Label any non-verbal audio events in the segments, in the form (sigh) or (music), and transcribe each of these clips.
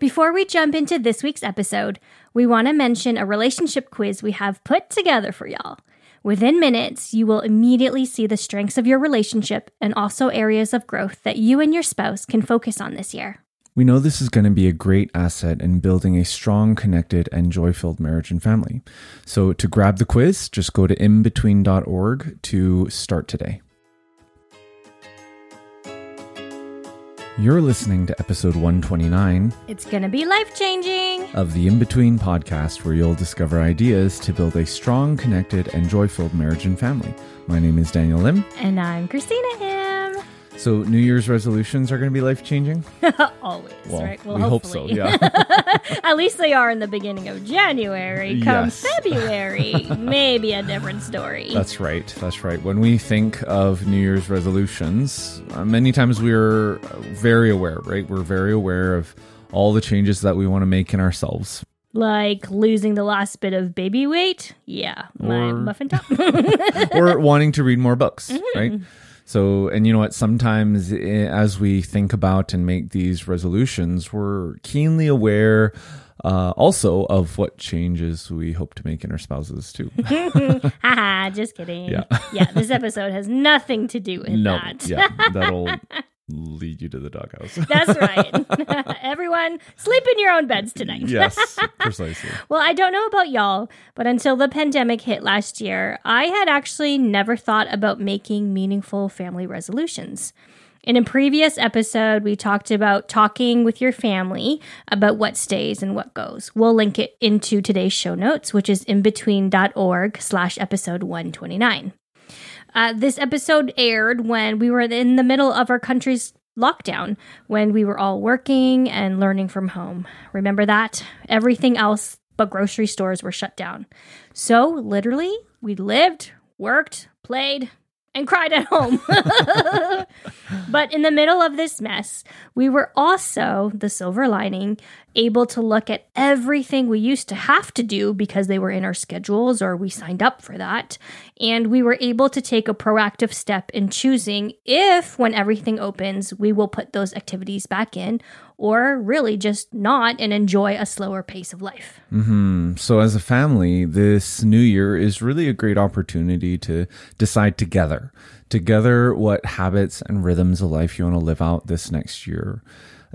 Before we jump into this week's episode, we want to mention a relationship quiz we have put together for y'all. Within minutes, you will immediately see the strengths of your relationship and also areas of growth that you and your spouse can focus on this year. We know this is going to be a great asset in building a strong, connected, and joy filled marriage and family. So, to grab the quiz, just go to inbetween.org to start today. You're listening to episode 129 It's going to be life changing. of the In Between podcast, where you'll discover ideas to build a strong, connected, and joy filled marriage and family. My name is Daniel Im. And I'm Christina Im. So, New Year's resolutions are going to be life changing? (laughs) Always, Well, right? we hope so, yeah. (laughs) At least they are in the beginning of January. Come Yes. February, maybe a different story. That's right. That's right. When we think of New Year's resolutions, uh, many times we're very aware, right? We're very aware of all the changes that we want to make in ourselves. like losing the last bit of baby weight. Yeah, my Or- muffin top. (laughs) or wanting to read more books, Mm-hmm. right? So, and you know what? Sometimes eh, as we think about and make these resolutions, we're keenly aware uh, also of what changes we hope to make in our spouses too. (laughs) Haha, just kidding. Yeah. yeah, this episode has nothing to do with (laughs) no, that. yeah, that'll lead you to the doghouse. (laughs) That's right. (laughs) (laughs) Everyone, sleep in your own beds tonight. yes, precisely. Well, I don't know about y'all, but until the pandemic hit last year, I had actually never thought about making meaningful family resolutions. In a previous episode, we talked about talking with your family about what stays and what goes. We'll link it into today's show notes, which is inbetween.org slash episode 129. Uh, this episode aired when we were in the middle of our country's lockdown, when we were all working and learning from home. Remember that? Everything else but grocery stores were shut down. So, literally, we lived, worked, played, and cried at home. (laughs) but in the middle of this mess, we were also, the silver lining, able to look at everything we used to have to do because they were in our schedules or we signed up for that. And we were able to take a proactive step in choosing if, when everything opens, we will put those activities back in or really just not and enjoy a slower pace of life. hmm So, as a family, this new year is really a great opportunity to decide together, together what habits and rhythms of life you want to live out this next year.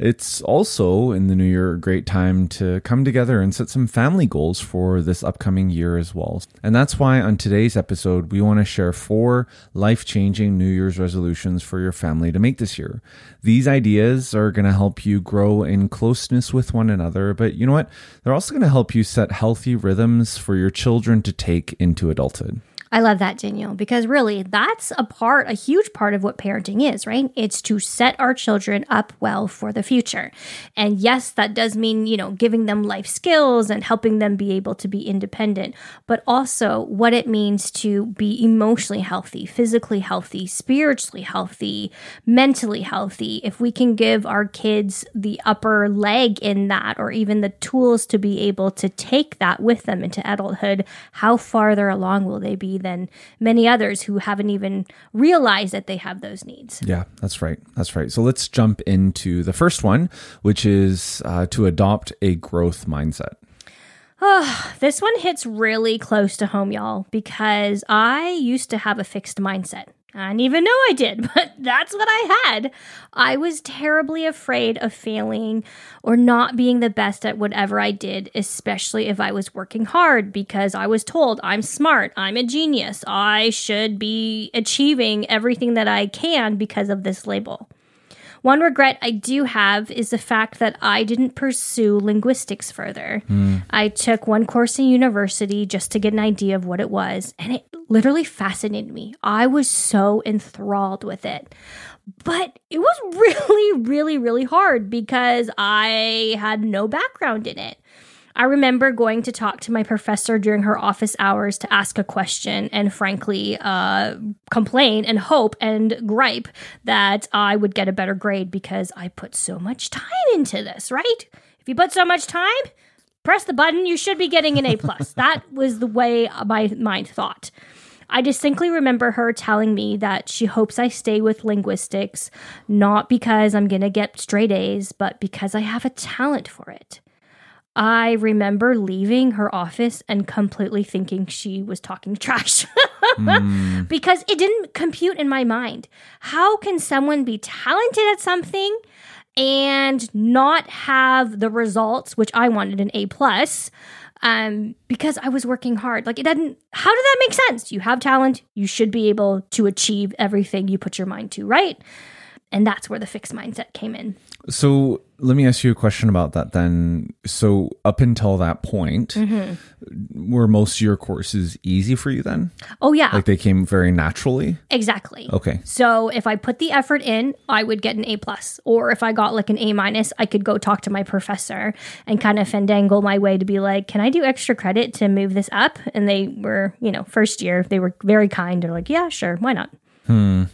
It's also in the new year a great time to come together and set some family goals for this upcoming year as well. And that's why on today's episode, we want to share four life changing New Year's resolutions for your family to make this year. These ideas are going to help you grow in closeness with one another, but you know what? They're also going to help you set healthy rhythms for your children to take into adulthood. I love that, Daniel, because really that's a part, a huge part of what parenting is, right? It's to set our children up well for the future. And yes, that does mean, you know, giving them life skills and helping them be able to be independent, but also what it means to be emotionally healthy, physically healthy, spiritually healthy, mentally healthy. If we can give our kids the upper leg in that, or even the tools to be able to take that with them into adulthood, how farther along will they be than many others who haven't even realized that they have those needs? Yeah, that's right. That's right. So let's jump into the first one, which is uh, to adopt a growth mindset. Oh, This one hits really close to home, y'all, because I used to have a fixed mindset. I didn't even know I did, (laughs) but that's what I had. I was terribly afraid of failing or not being the best at whatever I did, especially if I was working hard, because I was told I'm smart, I'm a genius, I should be achieving everything that I can because of this label. One regret I do have is the fact that I didn't pursue linguistics further. Hmm. I took one course in university just to get an idea of what it was, and it literally fascinated me. I was so enthralled with it. But it was (laughs) really, really, really hard because I had no background in it. I remember going to talk to my professor during her office hours to ask a question and, frankly, uh, complain and hope and gripe that I would get a better grade because I put so much time into this, right? If you put so much time, press the button, you should be getting an A plus. (laughs) that was the way my mind thought. I distinctly remember her telling me that she hopes I stay with linguistics, not because I'm going to get straight A's, but because I have a talent for it. I remember leaving her office and completely thinking she was talking trash (laughs) mm. because it didn't compute in my mind. How can someone be talented at something and not have the results, which I wanted an A plus? Um, because I was working hard. Like it doesn't. How did that make sense? You have talent. You should be able to achieve everything you put your mind to, right? And that's where the fixed mindset came in. So let me ask you a question about that then. So up until that point, mm-hmm. were most of your courses easy for you then? Oh yeah. Like they came very naturally? Exactly. Okay. So if I put the effort in, I would get an A plus. Or if I got like an A minus, I could go talk to my professor and kind of fandangle my way to be like, can I do extra credit to move this up? And they were, you know, first year, they were very kind. They're like, yeah, sure, why not? Hmm.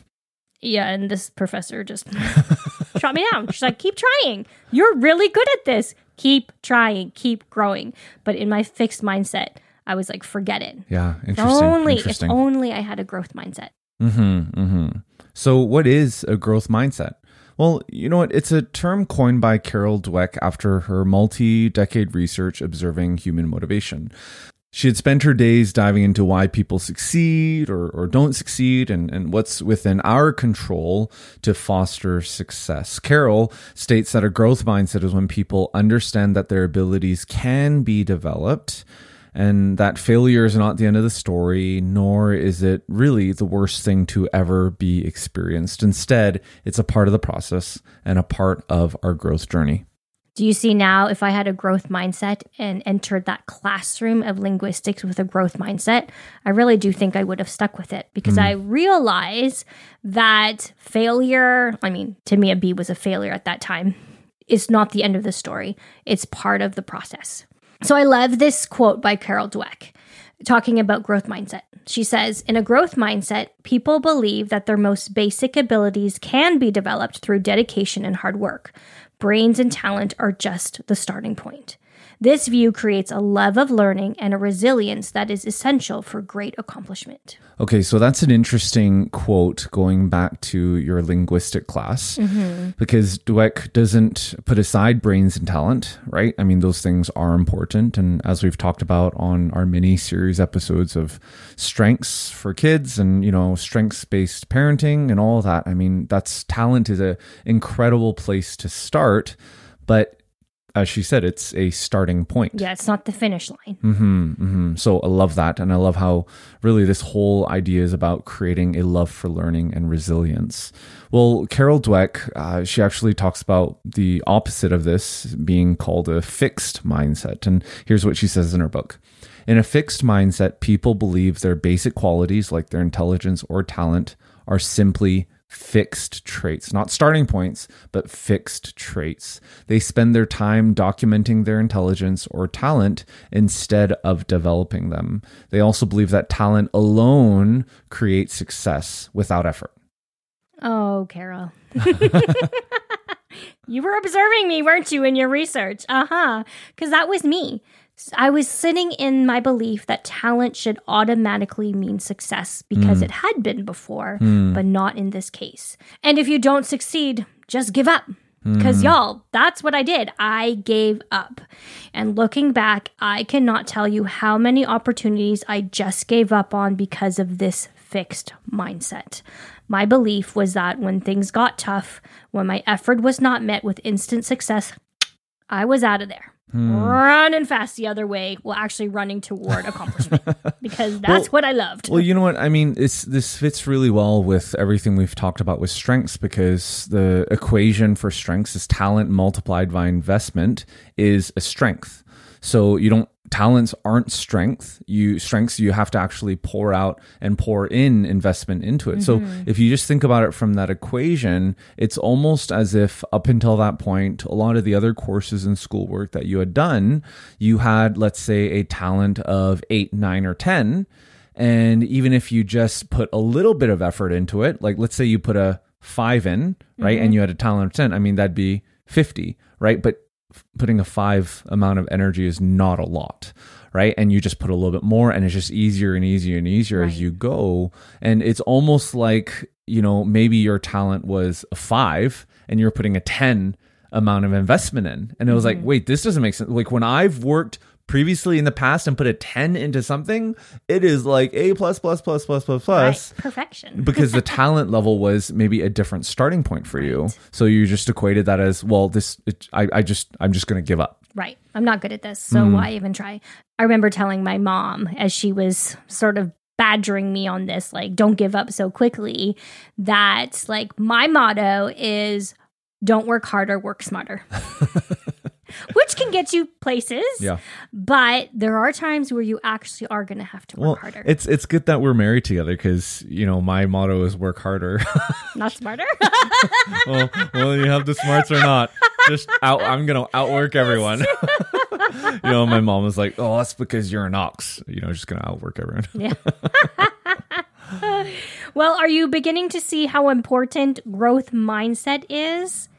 Yeah, and this professor just (laughs) shot me down. She's like, keep trying. You're really good at this. Keep trying, keep growing. But in my fixed mindset, I was like, forget it. Yeah, interesting. If only, interesting. if only I had a growth mindset. Mm-hmm, mm-hmm. So, what is a growth mindset? Well, you know what? It's a term coined by Carol Dweck after her multi decade research observing human motivation. She had spent her days diving into why people succeed or, or don't succeed and, and what's within our control to foster success. Carol states that a growth mindset is when people understand that their abilities can be developed and that failure is not the end of the story, nor is it really the worst thing to ever be experienced. Instead, it's a part of the process and a part of our growth journey. Do you see now if I had a growth mindset and entered that classroom of linguistics with a growth mindset, I really do think I would have stuck with it because mm. I realize that failure, I mean, to me, a B was a failure at that time, is not the end of the story. It's part of the process. So I love this quote by Carol Dweck talking about growth mindset. She says, in a growth mindset, people believe that their most basic abilities can be developed through dedication and hard work brains and talent are just the starting point. This view creates a love of learning and a resilience that is essential for great accomplishment. Okay, so that's an interesting quote going back to your linguistic class mm-hmm. because Dweck doesn't put aside brains and talent, right? I mean, those things are important. And as we've talked about on our mini series episodes of strengths for kids and, you know, strengths based parenting and all that, I mean, that's talent is an incredible place to start. But as she said, it's a starting point. Yeah, it's not the finish line. Mm-hmm, mm-hmm. So I love that. And I love how really this whole idea is about creating a love for learning and resilience. Well, Carol Dweck, uh, she actually talks about the opposite of this being called a fixed mindset. And here's what she says in her book. In a fixed mindset, people believe their basic qualities, like their intelligence or talent, are simply fixed traits, not starting points, but fixed traits. They spend their time documenting their intelligence or talent instead of developing them. They also believe that talent alone creates success without effort. Oh, Carol. (laughs) you were observing me, weren't you, in your research? Uh huh. Because that was me. I was sitting in my belief that talent should automatically mean success because mm. it had been before, mm. but not in this case. And if you don't succeed, just give up. Because, mm. y'all, that's what I did. I gave up. And looking back, I cannot tell you how many opportunities I just gave up on because of this fixed mindset. My belief was that when things got tough, when my effort was not met with instant success, I was out of there hmm. running fast the other way while actually running toward (laughs) accomplishment because that's well, what I loved. Well, you know what? I mean, it's this fits really well with everything we've talked about with strengths because the equation for strengths is talent multiplied by investment is a strength. So you don't talents aren't strength. You strengths you have to actually pour out and pour in investment into it. So mm-hmm. if you just think about it from that equation it's almost as if up until that point a lot of the other courses and schoolwork that you had done you had let's say a talent of 8 9 or 10 and even if you just put a little bit of effort into it like let's say you put a 5 in right? And mm-hmm. you had a talent of 10 i mean that'd be 50 right? But putting a five amount of energy is not a lot right? And you just put a little bit more and it's just easier and easier and easier as you go. And it's almost like you know maybe your talent was a five and you're putting a 10 amount of investment in. And it was like mm-hmm. wait this doesn't make sense. Like when i've worked previously in the past and put a 10 into something it is like a plus plus plus plus plus plus Right. Perfection. (laughs) because the (laughs) talent level was maybe a different starting point for you. So you just equated that as well. This it, I I just I'm just going to give up. Right. I'm not good at this, so Mm. why even try? I remember telling my mom as she was sort of badgering me on this, like, don't give up so quickly, that like my motto is don't work harder, work smarter. (laughs) Which can get you places. Yeah. But there are times where you actually are going to have to work Well, harder. it's it's good that we're married together because you know my motto is work harder. (laughs) not smarter. (laughs) well, well, you have the smarts or not. Just out. I'm gonna outwork everyone. (laughs) you know, my mom was like, "Oh, that's because you're an ox." You know, just gonna outwork everyone. Yeah. well, are you beginning to see how important growth mindset is?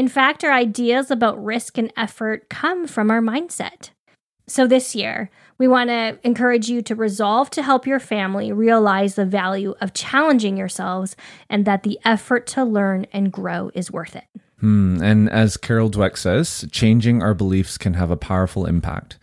In fact, our ideas about risk and effort come from our mindset. So, this year, we want to encourage you to resolve to help your family realize the value of challenging yourselves and that the effort to learn and grow is worth it. Hmm, and as Carol Dweck says, changing our beliefs can have a powerful impact.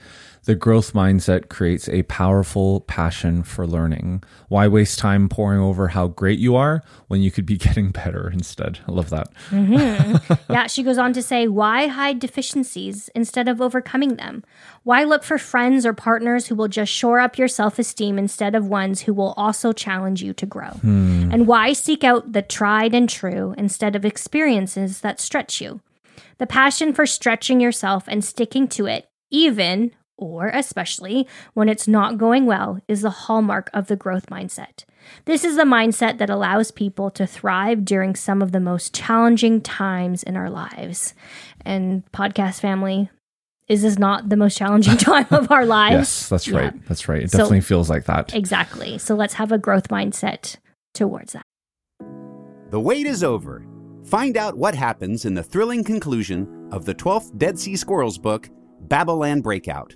The growth mindset creates a powerful passion for learning. Why waste time poring over how great you are when you could be (laughs) getting better instead? I love that. Mm-hmm. (laughs) yeah, she goes on to say, why hide deficiencies instead of overcoming them? Why look for friends or partners who will just shore up your self esteem instead of ones who will also challenge you to grow? Hmm. And why seek out the tried and true instead of experiences that stretch you? The passion for stretching yourself and sticking to it, even or especially when it's not going well, is the hallmark of the growth mindset. This is the mindset that allows people to thrive during some of the most challenging times in our lives. And podcast family, is this not the most challenging (laughs) time of our lives? Yes, that's Yeah. right. That's right. It So- definitely feels like that. Exactly. So let's have a growth mindset towards that. The wait is over. Find out what happens in the thrilling conclusion of the 12th Dead Sea Squirrels book, Babylon Breakout.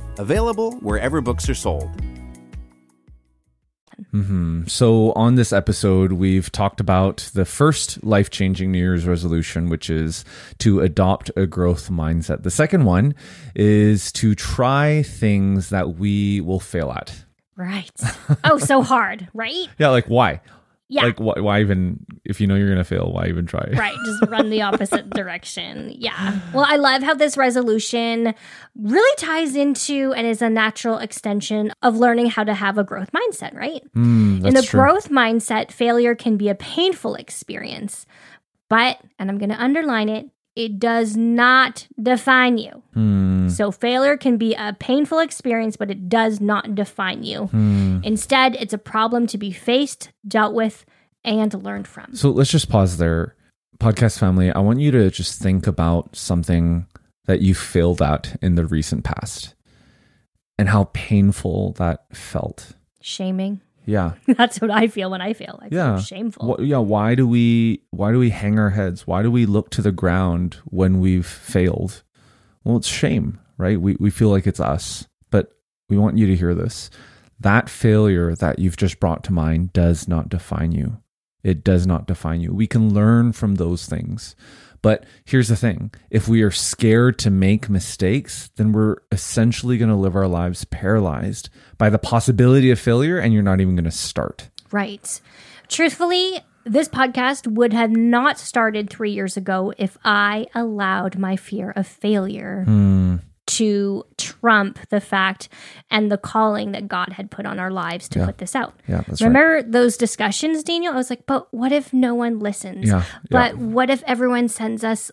available wherever books are sold. hmm So, on this episode, we've talked about the first life changing New Year's resolution, which is to adopt a growth mindset. The second one is to try things that we will fail at. Right. oh, so hard, right? (laughs) Yeah, like why? Yeah. Like, why, why even, if you know you're going to fail, why even try? right just run the opposite (laughs) direction yeah well i love how this resolution really ties into and is a natural extension of learning how to have a growth mindset right Hmm, in the true. growth mindset failure can be a painful experience but and i'm going to underline it it does not define you Hmm, so failure can be a painful experience but it does not define you hmm. instead it's a problem to be faced dealt with and learned from So let's just pause there. Podcast family, I want you to just think about something that you failed at in the recent past and how painful that felt. shaming Yeah. (laughs) That's what I feel when I fail. I feel Yeah. shameful. Wh- yeah, why do we why do we hang our heads? Why do we look to the ground when we've failed? Well, it's shame, right? We we feel like it's us. But we want you to hear this. That failure that you've just brought to mind does not define you. It does not define you. We can learn from those things. But here's the thing if we are scared to make mistakes, then we're essentially going to live our lives paralyzed by the possibility of failure, and you're not even going to start. Right. Truthfully, this podcast would have not started three years ago if I allowed my fear of failure Hmm. To trump the fact and the calling that God had put on our lives to put this out. Yeah, that's right. Remember those discussions, Daniel? I was like, but what if no one listens? Yeah, But what if everyone sends us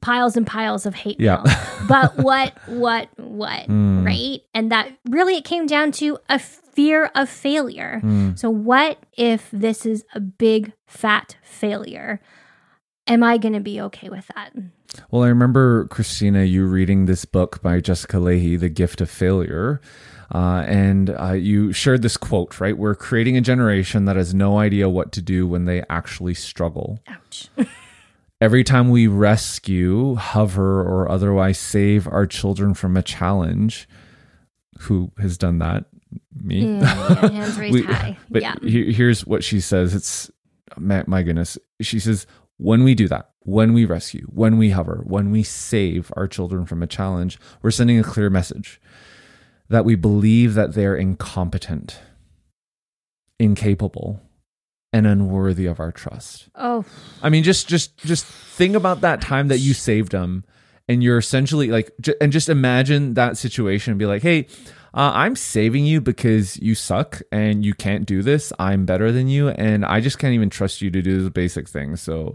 piles and piles of hate Yeah. mail? (laughs) but what, what, what, Mm. right? And that really it came down to a fear of failure. Mm. So, what if this is a big fat failure? Am I going to be okay with that? Well, I remember, Christina, you reading this book by Jessica Lahey, The Gift of Failure. Uh, and uh, you shared this quote, right? We're creating a generation that has no idea what to do when they actually struggle. Ouch. (laughs) Every time we rescue, hover, or otherwise save our children from a challenge, who has done that? Me. Mm, yeah, hands (laughs) raised We- high. (laughs) But yeah. he- here's what she says. It's my, my goodness. She says, when we do that, when we rescue, when we hover, when we save our children from a challenge, we're sending a clear message that we believe that they're incompetent, incapable, and unworthy of our trust. Oh, I mean, just just just think about that time that you saved them, and you're essentially like, and just imagine that situation and be like, hey. Uh, I'm saving you because you suck and you can't do this. I'm better than you, and I just can't even trust you to do the basic things. So,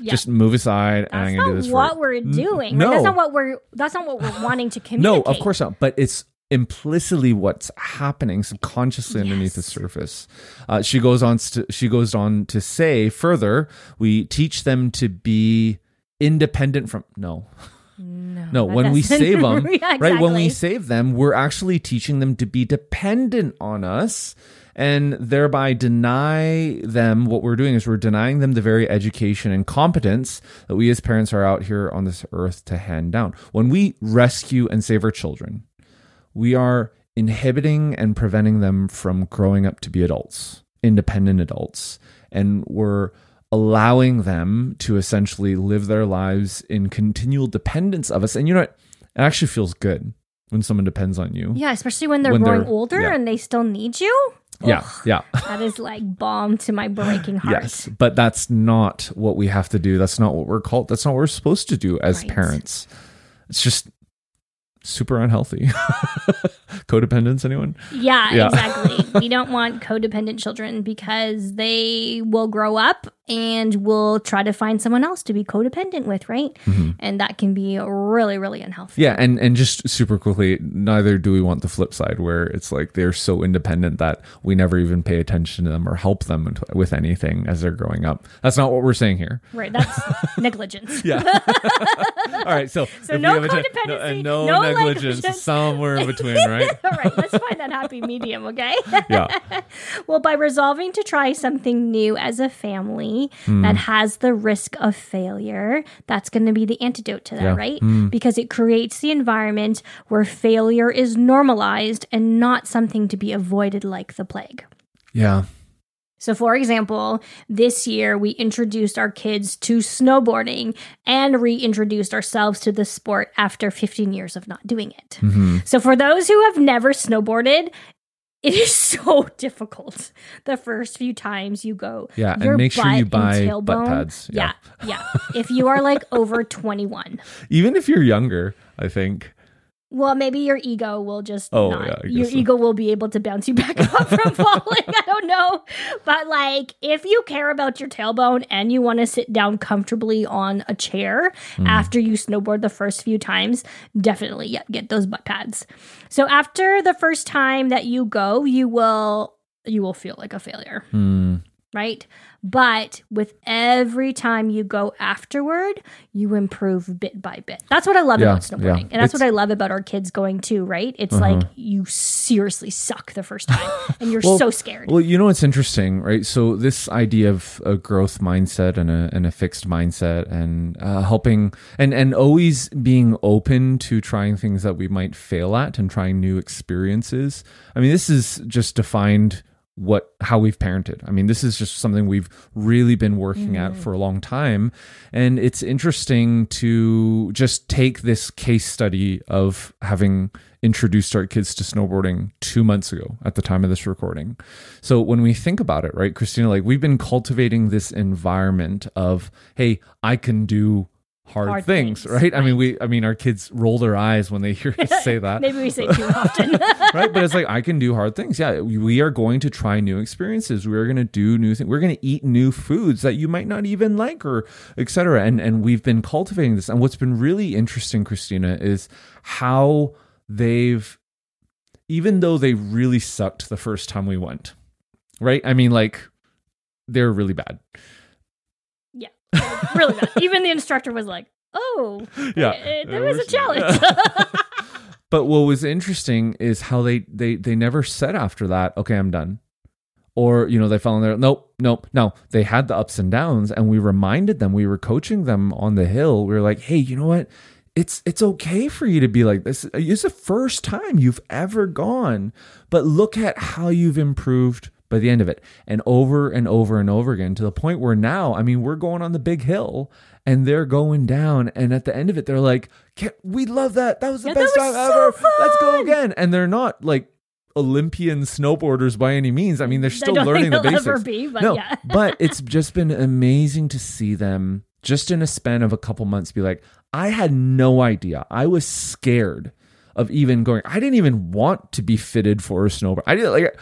Yeah. just move aside, and that's I'm gonna do not this what for we're doing. No, that's not what we're. That's not what we're wanting to communicate. no, of course not. But it's implicitly what's happening subconsciously underneath the surface. Uh, she goes on. To, she goes on to say further, we teach them to be independent from no. (laughs) No, No, when we (laughs) save (laughs) them, Yeah, right? When we save them, we're actually teaching them to be dependent on us and thereby deny them what we're doing is we're denying them the very education and competence that we as parents are out here on this earth to hand down. When we rescue and save our children, we are inhibiting and preventing them from growing up to be adults, independent adults. And we're allowing them to essentially live their lives in continual dependence of us. And you know what? It actually feels good when someone depends on you. Yeah, especially when they're When growing they're- older yeah. and they still need you. Yeah. Ugh, Yeah. (laughs) that is like balm to my breaking heart. Yes. But that's not what we have to do. That's not what we're called. That's not what we're supposed to do as Right. parents. It's just super unhealthy. (laughs) Codependence, anyone? Yeah, Yeah. exactly. (laughs) we don't want codependent children because they will grow up and will try to find someone else to be codependent with, right? And that can be really, really unhealthy. Mm-hmm. Yeah, and and just super quickly, neither do we want the flip side where it's like they're so independent that we never even pay attention to them or help them with anything as they're growing up. That's not what we're saying here. Right. That's (laughs) negligence. Yeah. (laughs) All right. So, So no codependency, no, and no, no negligence, negligence. somewhere in between, (laughs) right? All right, let's find that happy medium, okay? Yeah. Well, by resolving to try something new as a family Hmm. that has the risk of failure, that's going to be the antidote to that, Yeah. right? Hmm. Because it creates the environment where failure is normalized and not something to be avoided like the plague. Yeah. So, for example, this year we introduced our kids to snowboarding and reintroduced ourselves to the sport after 15 years of not doing it. hmm So, for those who have never snowboarded, (laughs) it is so difficult the first few times you go. Yeah, and make sure you butt buy butt tailbone- pads. Yeah, Yeah. yeah. if you are like over 21. (laughs) Even if you're younger, I think. Well, maybe your ego will just Oh, not. yeah, your so. ego will be able to bounce you (laughs) back up from (laughs) falling. I don't know. But like if you care about your tailbone and you want to sit down comfortably on a chair Hmm. after you snowboard the first few times, definitely yeah, get those butt pads. So after the first time that you go, you will you will feel like a failure, Hmm. Right? But with every time you go afterward, you improve bit by bit. That's what I love Yeah, about snowboarding. yeah. And that's It's- what I love about our kids going too, right? It's Uh-huh. like you seriously suck the first time and you're (laughs) Well- so scared. Well, you know what's interesting, right? So this idea of a growth mindset and a and a fixed mindset, and uh, helping and and always being open to trying things that we might fail at and trying new experiences. I mean, this is just defined what how we've parented. I mean, this is just something we've really been working at mm. for a long time, and it's interesting to just take this case study of having introduced our kids to snowboarding 2 months ago at the time of this recording. So when we think about it, right, Christina, like we've been cultivating this environment of hey, I can do hard, Hard things, things, right? I mean, we I mean our kids roll their eyes when they hear us (laughs) say that Maybe we say too often. (laughs) right? But it's like I can do hard things. Yeah, we are going to try new experiences. We are going to do new things. We're going to eat new foods that you might not even like, or etc. And and we've been cultivating this. And what's been really interesting, Christina, is how they've, even though they really sucked the first time we went, right? I mean, like they're really bad. (laughs) really bad. Even the instructor was like, "Oh, (laughs) Yeah, eh, there it was a challenge." (laughs) But what was interesting is how they they they never said after that, okay, I'm done. Or, you know, they fell in there. Nope, nope, no. They had the ups and downs and we reminded them, we were coaching them on the hill. We were like, hey, you know what? It's it's okay for you to be like this. It's the first time you've ever gone. But look at how you've improved by the end of it. And over and over and over again to the point where now, I mean, we're going on the big hill and they're going down. And at the end of it, they're like, we love that. That was the Yeah, best was time so ever. Let's go again. And they're not like Olympian snowboarders by any means. I mean, they're still learning the basics. be, but no, yeah. (laughs) but it's (laughs) just been amazing to see them just in a span of a couple months be like, I had no idea. I was scared of even going. I didn't even want to be fitted for a snowboard. I didn't like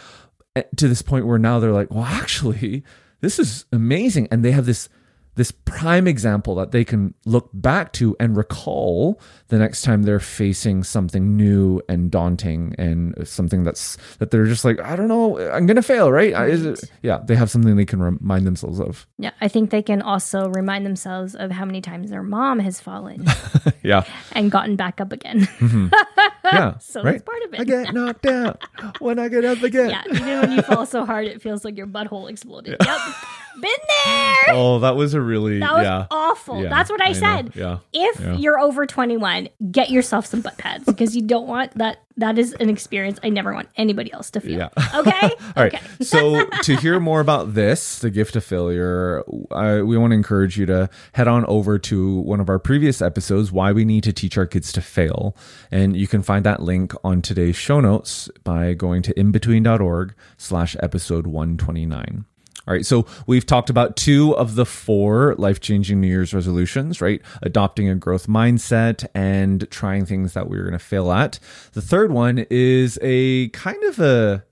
to this point where now they're like, well, actually, this is amazing, and they have this this prime example that they can look back to and recall the next time they're facing something new and daunting and something that's that they're just like I don't know I'm gonna fail right, it, yeah they have something they can remind themselves of. Yeah, I think they can also remind themselves of how many times their mom has fallen (laughs) yeah. and gotten back up again. Mm-hmm. (laughs) yeah So right. that's part of it. I get knocked out when I get up again. Yeah, even when you fall so hard, it feels like your butthole exploded. Yep, (laughs) been there. (laughs) oh that was a really That was yeah awful. Yeah, That's what I, know. said. yeah If Yeah. you're over 21, get yourself some butt pads because you don't want that. That is an experience I never want anybody else to feel. Yeah. Okay. (laughs) All right. Okay. so (laughs) to hear more about this, the gift of failure, I, we want to encourage you to head on over to one of our previous episodes, Why We Need to Teach Our Kids to Fail. And you can find that link on today's show notes by going to inbetween.org slash episode 129. All right, so we've talked about two of the four life changing New Year's resolutions, right? Adopting a growth mindset and trying things that we are going to fail at. The third one is a kind of a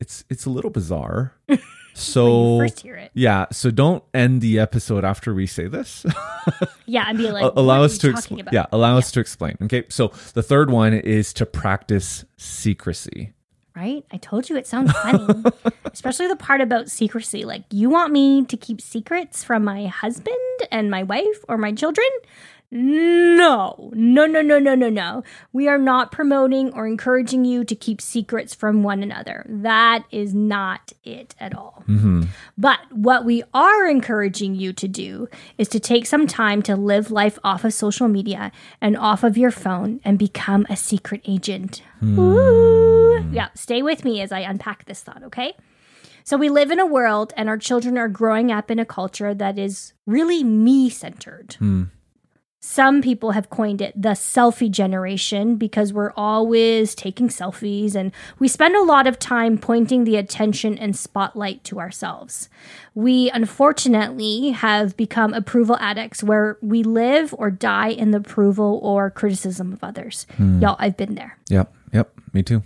it's it's a little bizarre. So (laughs) When you first hear it. yeah, so don't end the episode after we say this. (laughs) Yeah, and be like, allow us to you explain. talking about? Yeah, allow us to explain. Okay, so the third one is to practice secrecy. Right? I told you it sounds funny. (laughs) Especially the part about secrecy. Like, you want me to keep secrets from my husband and my wife or my children? No, no, no, no, no, no, no. We are not promoting or encouraging you to keep secrets from one another. That is not it at all. Mm-hmm. But what we are encouraging you to do is to take some time to live life off of social media and off of your phone and become a secret agent. Hmm. Ooh. Yeah, stay with me as I unpack this thought, okay? So we live in a world and our children are growing up in a culture that is really me centered. Hmm. Some people have coined it the selfie generation because we're always taking selfies and we spend a lot of time pointing the attention and spotlight to ourselves. We unfortunately have become approval addicts where we live or die in the approval or criticism of others. Hmm. Y'all, I've been there. Yep, yep, me too.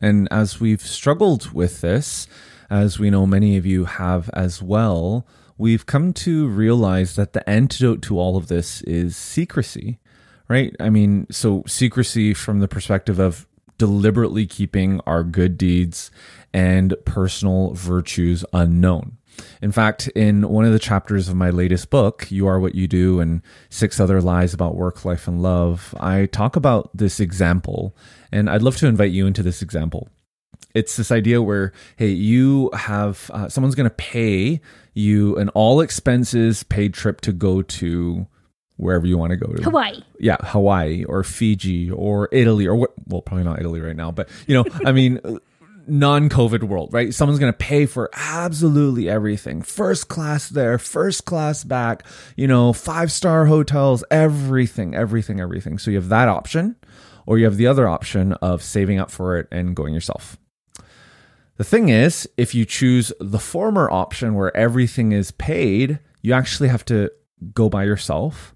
And as we've struggled with this, as we know many of you have as well, we've come to realize that the antidote to all of this is secrecy, right? I mean, so secrecy from the perspective of deliberately keeping our good deeds and personal virtues unknown. In fact, in one of the chapters of my latest book, You Are What You Do, and Six Other Lies About Work, Life, and Love, I talk about this example, and I'd love to invite you into this example. It's this idea where, hey, you have uh, someone's going to pay you an all expenses paid trip to go to wherever you want to go to Hawaii. yeah, Hawaii or Fiji or Italy or what? Well, probably not Italy right now, but you know, I mean, (laughs) non COVID world, right? Someone's going to pay for absolutely everything. First class there, first class back, you know, five star hotels, everything, everything, everything. So you have that option, or you have the other option of saving up for it and going yourself. The thing is, if you choose the former option where everything is paid, you actually have to go by yourself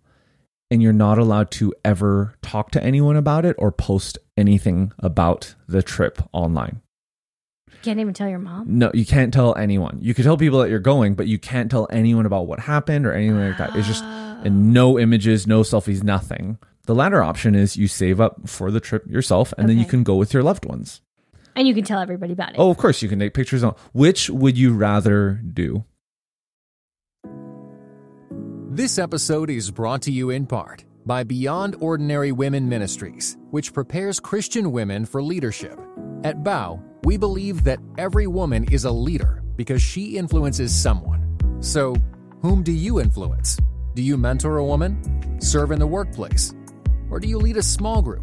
and you're not allowed to ever talk to anyone about it or post anything about the trip online. You can't even tell your mom. No, you can't tell anyone. You could tell people that you're going, but you can't tell anyone about what happened or anything like that. It's just ah. and no images, no selfies, nothing. The latter option is you save up for the trip yourself and then you can go with your loved ones. And you can tell everybody about it. Oh, of course you can take pictures on. Which would you rather do? This episode is brought to you in part by Beyond Ordinary Women Ministries, which prepares Christian women for leadership. At Bow, we believe that every woman is a leader because she influences someone. So, whom do you influence? Do you mentor a woman? Serve in the workplace? Or do you lead a small group,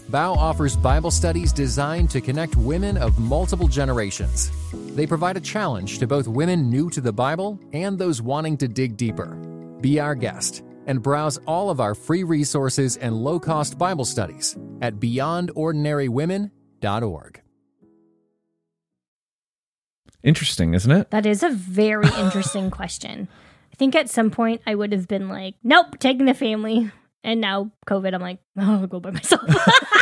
Bow offers Bible studies designed to connect women of multiple generations. They provide a challenge to both women new to the Bible and those wanting to dig deeper. Be our guest and browse all of our free resources and low cost Bible studies at beyondordinarywomen.org. Interesting, isn't it? That is a very (laughs) interesting question. I think at some point I would have been like, nope, taking the family. And now COVID, I'm like, oh, I'll go by myself. (laughs)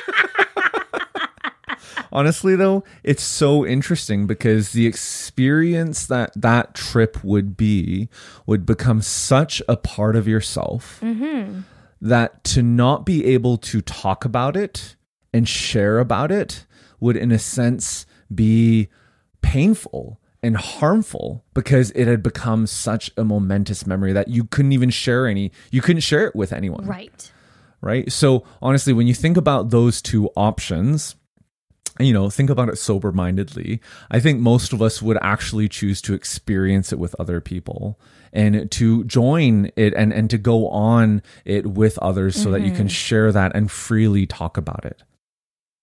Honestly, though, it's so interesting because the experience that that trip would be would become such a part of yourself mm-hmm. that to not be able to talk about it and share about it would, in a sense, be painful and harmful because it had become such a momentous memory that you couldn't even share any, you couldn't share it with anyone right. right? So honestly, when you think about those two options, you know, think about it sober mindedly. I think most of us would actually choose to experience it with other people and to join it and, and to go on it with others so that you can mm-hmm. share that and freely talk about it.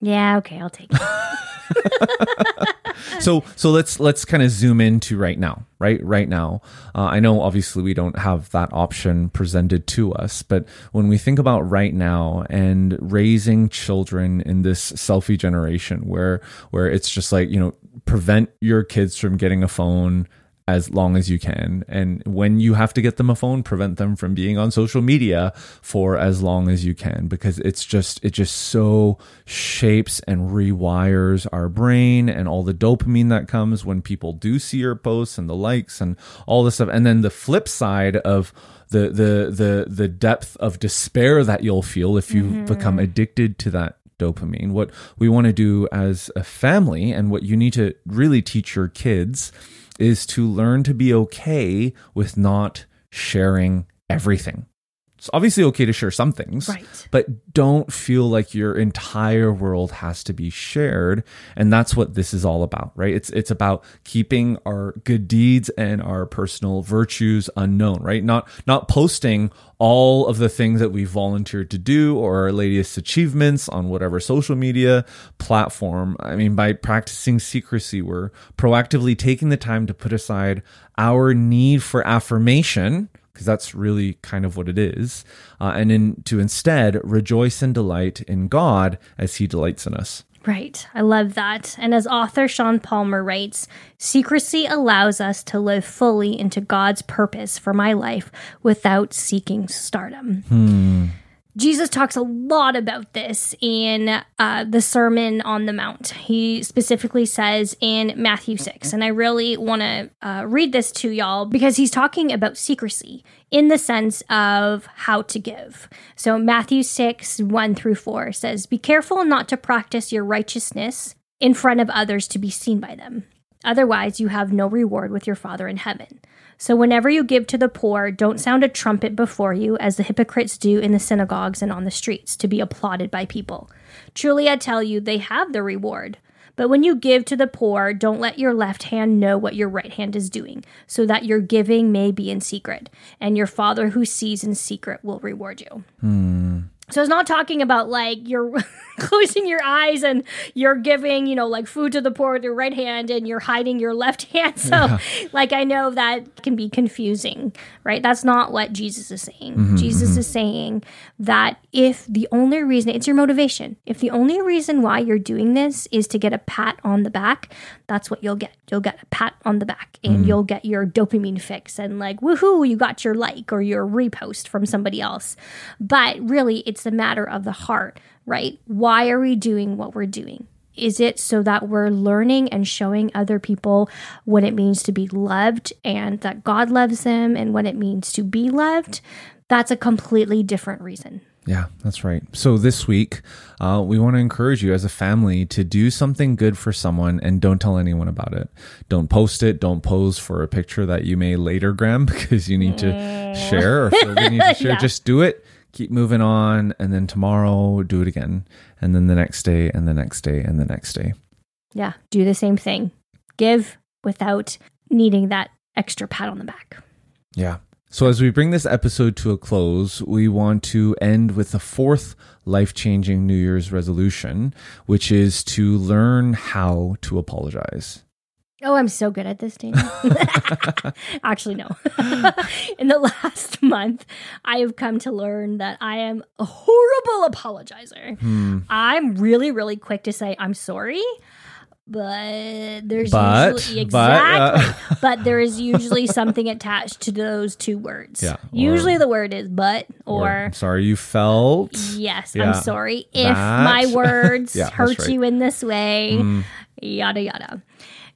Yeah, okay, I'll take it. (laughs) (laughs) so so let's let's kind of zoom into right now right right now. Uh, i know obviously we don't have that option presented to us but when we think about right now and raising children in this selfie generation where where it's just like you know prevent your kids from getting a phone as long as you can. And when you have to get them a phone, prevent them from being on social media for as long as you can because it's just, it just so shapes and rewires our brain and all the dopamine that comes when people do see your posts and the likes and all this stuff. And then the flip side of, the, the the the depth of despair that you'll feel if you mm-hmm. become addicted to that dopamine. What we want to do as a family and what you need to really teach your kids is to learn to be okay with not sharing everything. It's obviously okay to share some things, Right. but don't feel like your entire world has to be shared. And that's what this is all about, right? It's it's about keeping our good deeds and our personal virtues unknown, right? Not not posting all of the things that we volunteered to do or our latest achievements on whatever social media platform. I mean, by practicing secrecy, we're proactively taking the time to put aside our need for affirmation because that's really kind of what it is, uh, and in, to instead rejoice and delight in God as He delights in us. Right. I love that. And as author Sean Palmer writes, secrecy allows us to live fully into God's purpose for my life without seeking stardom. Jesus talks a lot about this in uh, the Sermon on the Mount. He specifically says in Matthew 6, and I really want to uh, read this to y'all because he's talking about secrecy in the sense of how to give. So, Matthew 6, 1 through 4 says, Be careful not to practice your righteousness in front of others to be seen by them. Otherwise, you have no reward with your Father in heaven. So, whenever you give to the poor, don't sound a trumpet before you, as the hypocrites do in the synagogues and on the streets, to be applauded by people. Truly, I tell you, they have the reward. But when you give to the poor, don't let your left hand know what your right hand is doing, so that your giving may be in secret, and your Father who sees in secret will reward you. Hmm. So it's not talking about like you're (laughs) closing your eyes and you're giving, you know, like food to the poor with your right hand and you're hiding your left (laughs) hand. So, yeah. like, I know that can be confusing, right? That's not what Jesus is saying. Mm-hmm, Jesus mm-hmm. is saying that if the only reason, it's your motivation, if the only reason why you're doing this is to get a pat on the back, that's what you'll get. You'll get a pat on the back and mm. you'll get your dopamine fix and like, woohoo, you got your like or your repost from somebody else. But really, it's a matter of the heart, right? Why are we doing what we're doing? Is it so that we're learning and showing other people what it means to be loved and that God loves them and what it means to be loved? That's a completely different reason. Yeah, that's right. So this week, uh, we want to encourage you as a family to do something good for someone and don't tell anyone about it. Don't post it. Don't pose for a picture that you may later gram (laughs) because you need to mm. share or feel the need to (laughs) share. yeah. Just do it. Keep moving on, and then tomorrow do it again, and then the next day, and the next day, and the next day. Yeah, do the same thing. Give without needing that extra pat on the back. Yeah. So, as we bring this episode to a close, we want to end with the fourth life changing New Year's resolution, which is to learn how to apologize. Oh, I'm so good at this, Daniel. (laughs) Actually, no. (laughs) In the last (laughs) month, I have come to learn that I am a horrible apologizer. Hmm. I'm really, really quick to say, I'm sorry but there's but, usually exactly but, uh, but, there is usually something attached to those two words yeah usually the word is but or, or sorry you felt yes yeah, i'm sorry if my words yeah, hurt right. you in this way mm. yada yada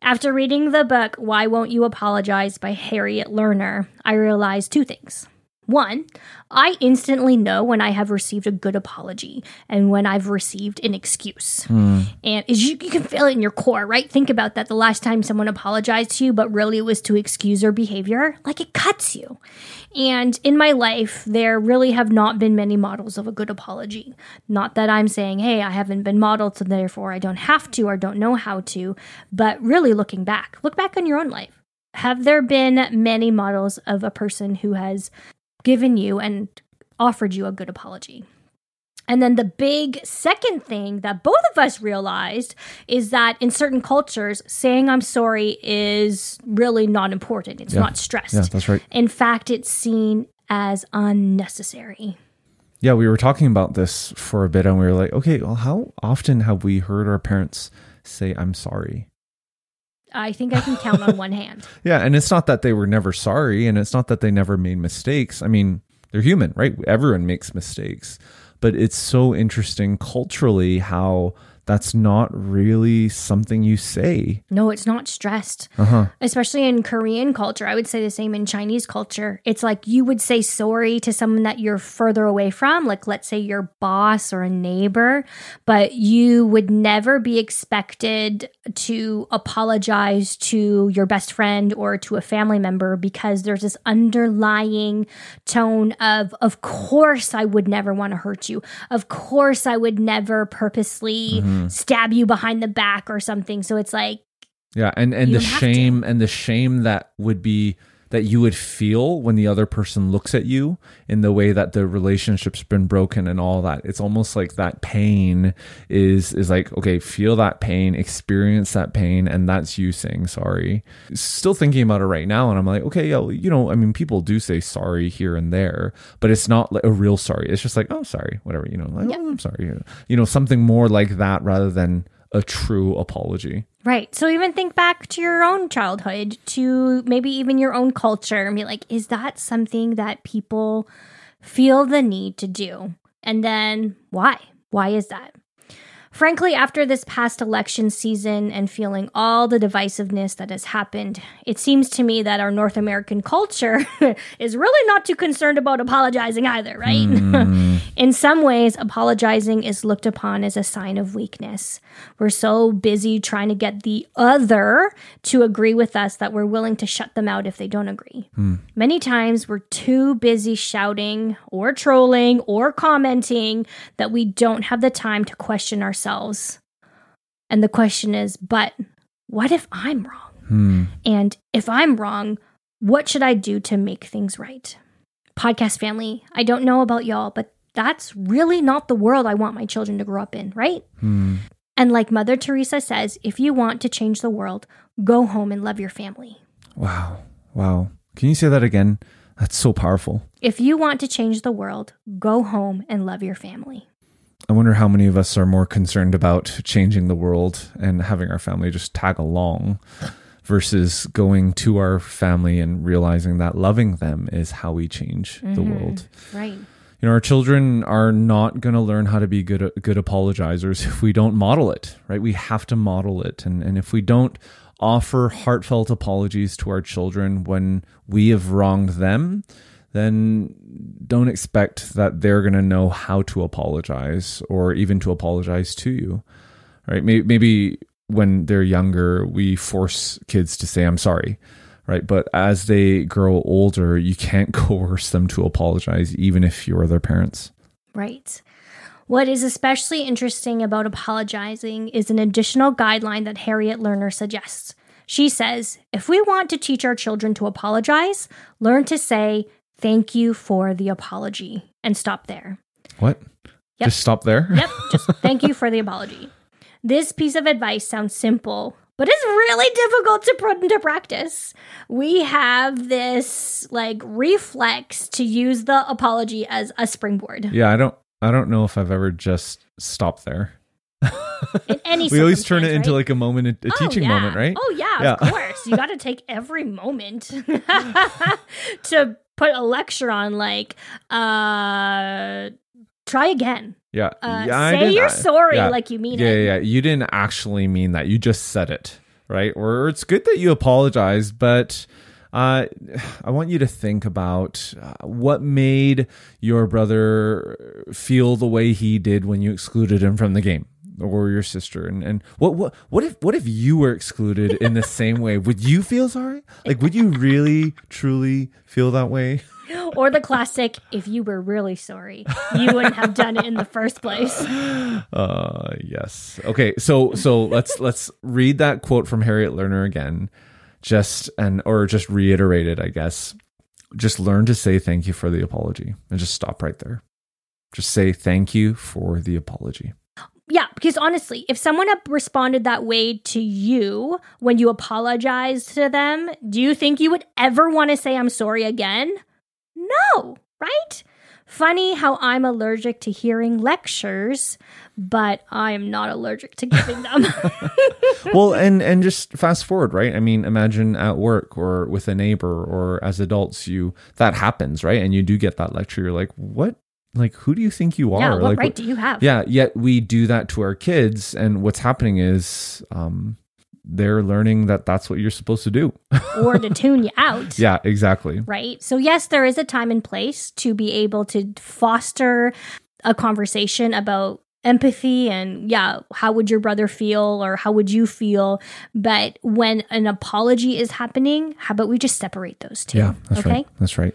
after reading the book why won't you apologize by harriet lerner i realized two things one, I instantly know when I have received a good apology and when I've received an excuse. Mm. And you, you, can feel it in your core, right? Think about that the last time someone apologized to you, but really it was to excuse their behavior. Like it cuts you. And in my life, there really have not been many models of a good apology. Not that I'm saying, hey, I haven't been modeled, so therefore I don't have to or don't know how to, but really looking back, look back on your own life. Have there been many models of a person who has given you and offered you a good apology. And then the big second thing that both of us realized is that in certain cultures, saying I'm sorry is really not important. It's yeah. not stressed. Yeah, that's right. In fact, it's seen as unnecessary. Yeah, we were talking about this for a bit and we were like, okay, well, how often have we heard our parents say, I'm sorry? I think I can count on one hand. (laughs) Yeah, and it's not that they were never sorry and it's not that they never made mistakes. I mean, they're human, right? Everyone makes mistakes. But it's so interesting culturally how that's not really something you say. No, it's not stressed. Uh-huh. Especially in Korean culture. I would say the same in Chinese culture. It's like you would say sorry to someone that you're further away from, like let's say your boss or a neighbor, but you would never be expected to apologize to your best friend or to a family member because there's this underlying tone of, of course, I would never want to hurt you. Of course, I would never purposely. Mm-hmm mm. stab you behind the back or something. So it's like yeah, and and the shame and the shame that would be that you would feel when the other person looks at you in the way that the relationship's been broken and all that it's almost like that pain is is like okay feel that pain experience that pain and that's you saying sorry still thinking about it right now and i'm like okay yeah you know i mean people do say sorry here and there but it's not like a real sorry it's just like oh sorry whatever you know like yep. oh, i'm sorry you know something more like that rather than a true apology. Right. So even think back to your own childhood, to maybe even your own culture, and be like, is that something that people feel the need to do? And then why? Why is that? Frankly, after this past election season and feeling all the divisiveness that has happened, it seems to me that our North American culture (laughs) is really not too concerned about apologizing either, right? Mm. (laughs) In some ways, apologizing is looked upon as a sign of weakness. We're so busy trying to get the other to agree with us that we're willing to shut them out if they don't agree. Mm. Many times, we're too busy shouting or trolling or commenting that we don't have the time to question ourselves ourselves. And the question is, but what if I'm wrong? Hmm. And if I'm wrong, what should I do to make things right? Podcast family, I don't know about y'all, but that's really not the world I want my children to grow up in, right? Hmm. And like Mother Teresa says, if you want to change the world, go home and love your family. Wow. Wow. Can you say that again? That's so powerful. If you want to change the world, go home and love your family. I wonder how many of us are more concerned about changing the world and having our family just tag along versus going to our family and realizing that loving them is how we change mm-hmm. the world. Right. You know, our children are not going to learn how to be good good apologizers if we don't model it, right? We have to model it. And and if we don't offer heartfelt apologies to our children when we have wronged them, then don't expect that they're going to know how to apologize or even to apologize to you. Right? Maybe, maybe when they're younger, we force kids to say, I'm sorry. Right. But as they grow older, you can't (laughs) coerce them to apologize, even if you're their parents. Right. What is especially interesting about apologizing is an additional guideline that Harriet Lerner suggests. She says, if we want to teach our children to apologize, learn to say, Thank you for the apology. And stop there. What? Yep. Just stop there? Yep. Just (laughs) thank you for the apology. This piece of advice sounds simple, but it's really difficult to put into practice. We have this like reflex to use the apology as a springboard. Yeah, I don't I don't know if I've ever just stopped there. In (laughs) any we always turn it right? into like a moment, a oh, teaching yeah. moment, right? Oh yeah, yeah. of course. You got to take every moment (laughs) to put a lecture on like uh try again. Yeah. Uh, yeah say you're sorry yeah. like you mean yeah, it. Yeah, yeah. You didn't actually mean that. You just said it, right? Or it's good that you apologized, but uh, (sighs) I want you to think about uh, what made your brother feel the way he did when you excluded him from the game or your sister and, and what what what if what if you were excluded in the same way? Would you feel sorry? Like would you really truly feel that way? Or the classic if you were really sorry you wouldn't have done it in the first place. Uh yes. Okay so so let's let's read that quote from harriet lerner again. Just and or just reiterate it i guess. Just learn to say thank you for the apology and just stop right there. Just say thank you for the apology yeah, because honestly, if someone responded that way to you when you apologized to them, do you think you would ever want to say I'm sorry again? No, right? Funny how I'm allergic to hearing lectures, but I am not allergic to giving them. (laughs) well, and and just fast forward, right? I mean, imagine at work or with a neighbor or as adults, you that happens, right? And you do get that lecture. You're like, what like who do you think you are? Yeah, what like, right do you have? Yeah, yet we do that to our kids, and what's happening is um, they're learning that that's what you're supposed to do, (laughs) or to tune you out. Yeah, exactly. Right. So yes, there is a time and place to be able to foster a conversation about empathy and yeah how would your brother feel or how would you feel? But when an apology is happening how about we just separate those two yeah that's okay? right that's right.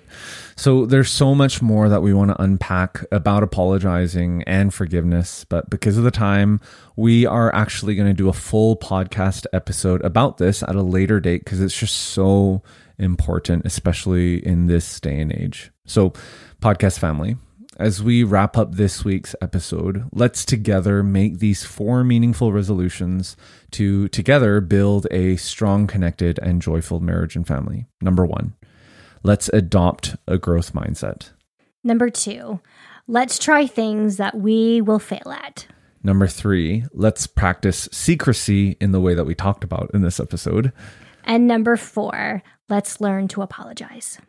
So there's so much more that we want to unpack about apologizing and forgiveness but because of the time we are actually going to do a full podcast episode about this at a later date because it's just so important especially in this day and age. So podcast family as we wrap up this week's episode, let's together make these four meaningful resolutions to together build a strong, connected, and joyful marriage and family. Number one, let's adopt a growth mindset. Number two, let's try things that we will fail at. Number three, let's practice secrecy in the way that we talked about in this episode. And number four, let's learn to apologize.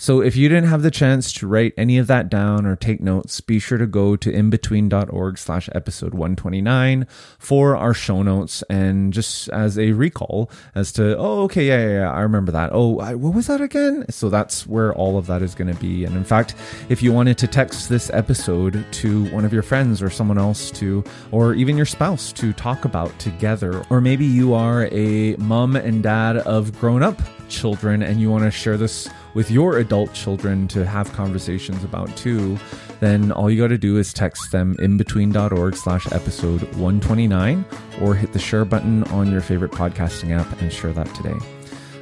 So if you didn't have the chance to write any of that down or take notes, be sure to go to inbetween.org slash episode 129 for our show notes and just as a recall as to, oh, okay, yeah, yeah, yeah I remember that. Oh, I, what was that again? So that's where all of that is going to be. And in fact, if you wanted to text this episode to one of your friends or someone else to, or even your spouse to talk about together, or maybe you are a mom and dad of grown up children and you want to share this with your adult children to have conversations about too, then all you got to do is text them inbetween.org slash episode 129 or hit the share button on your favorite podcasting app and share that today.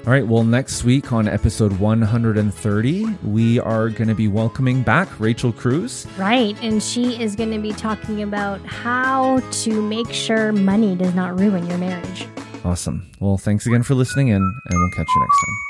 All right, well, next week on episode 130, we are going to be welcoming back Rachel Cruz. Right, and she is going to be talking about how to make sure money does not ruin your marriage. Awesome. Well, thanks again for listening in, and we'll catch you next time.